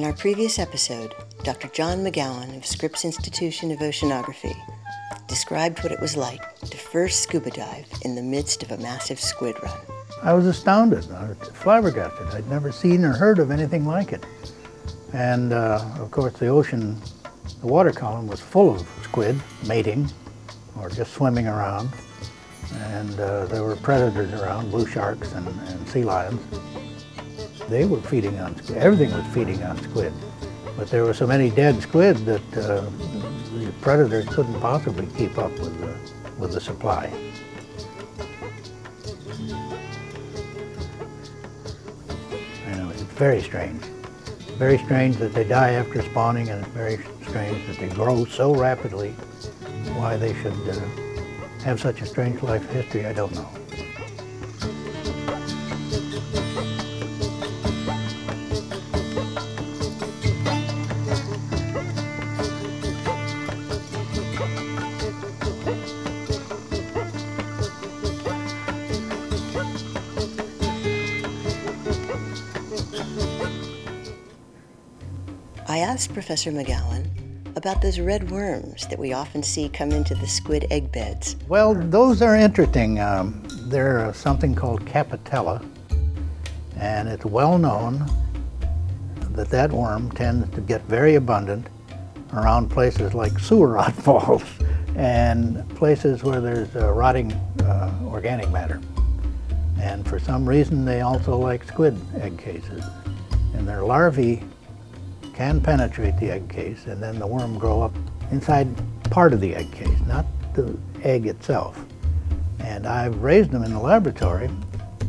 In our previous episode, Dr. John McGowan of Scripps Institution of Oceanography described what it was like to first scuba dive in the midst of a massive squid run. I was astounded, flabbergasted. I'd never seen or heard of anything like it. And uh, of course, the ocean, the water column was full of squid mating or just swimming around. And uh, there were predators around, blue sharks and, and sea lions. They were feeding on squid. Everything was feeding on squid. But there were so many dead squid that uh, the predators couldn't possibly keep up with the, with the supply. Know, it's very strange. Very strange that they die after spawning, and it's very strange that they grow so rapidly. Why they should uh, have such a strange life history, I don't know. I asked Professor McGowan about those red worms that we often see come into the squid egg beds. Well, those are interesting. Um, they're something called Capitella, and it's well known that that worm tends to get very abundant around places like sewer rot falls and places where there's uh, rotting uh, organic matter. And for some reason, they also like squid egg cases. And their larvae can penetrate the egg case and then the worm grow up inside part of the egg case, not the egg itself. And I've raised them in the laboratory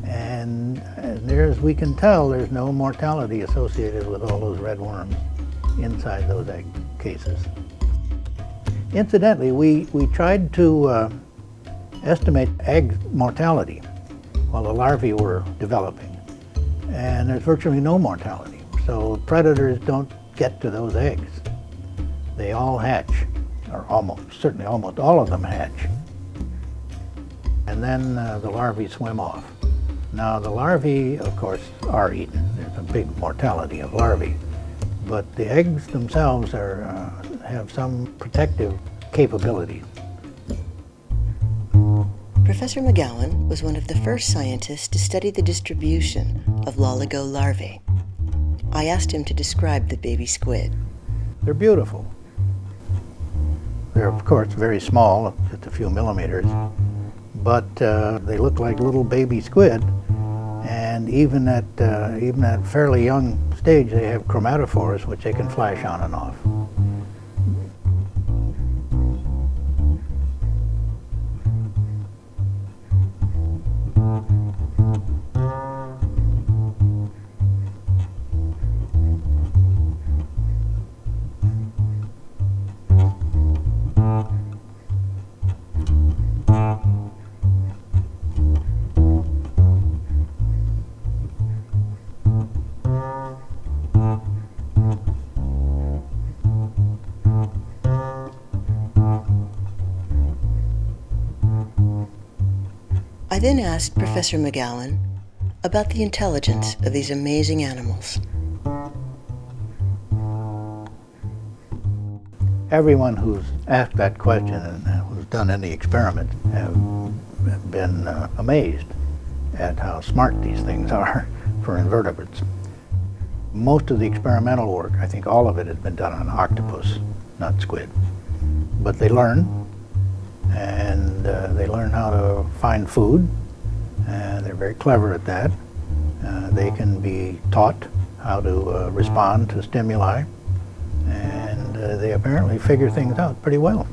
and as as we can tell, there's no mortality associated with all those red worms inside those egg cases. Incidentally, we, we tried to uh, estimate egg mortality while the larvae were developing, and there's virtually no mortality. So predators don't get to those eggs. They all hatch, or almost, certainly almost all of them hatch. And then uh, the larvae swim off. Now the larvae, of course, are eaten. There's a big mortality of larvae. But the eggs themselves are, uh, have some protective capability. Professor McGowan was one of the first scientists to study the distribution of loligo larvae. I asked him to describe the baby squid. They're beautiful. They're, of course, very small, just a few millimeters, but uh, they look like little baby squid. And even at, uh, even at fairly young stage, they have chromatophores, which they can flash on and off. I then asked Professor McGowan about the intelligence of these amazing animals. Everyone who's asked that question and who's done any experiment have been uh, amazed at how smart these things are for invertebrates. Most of the experimental work, I think all of it has been done on octopus, not squid. But they learn, and uh, they learn how to find food. Uh, they're very clever at that. Uh, they can be taught how to uh, respond to stimuli, and uh, they apparently figure things out pretty well.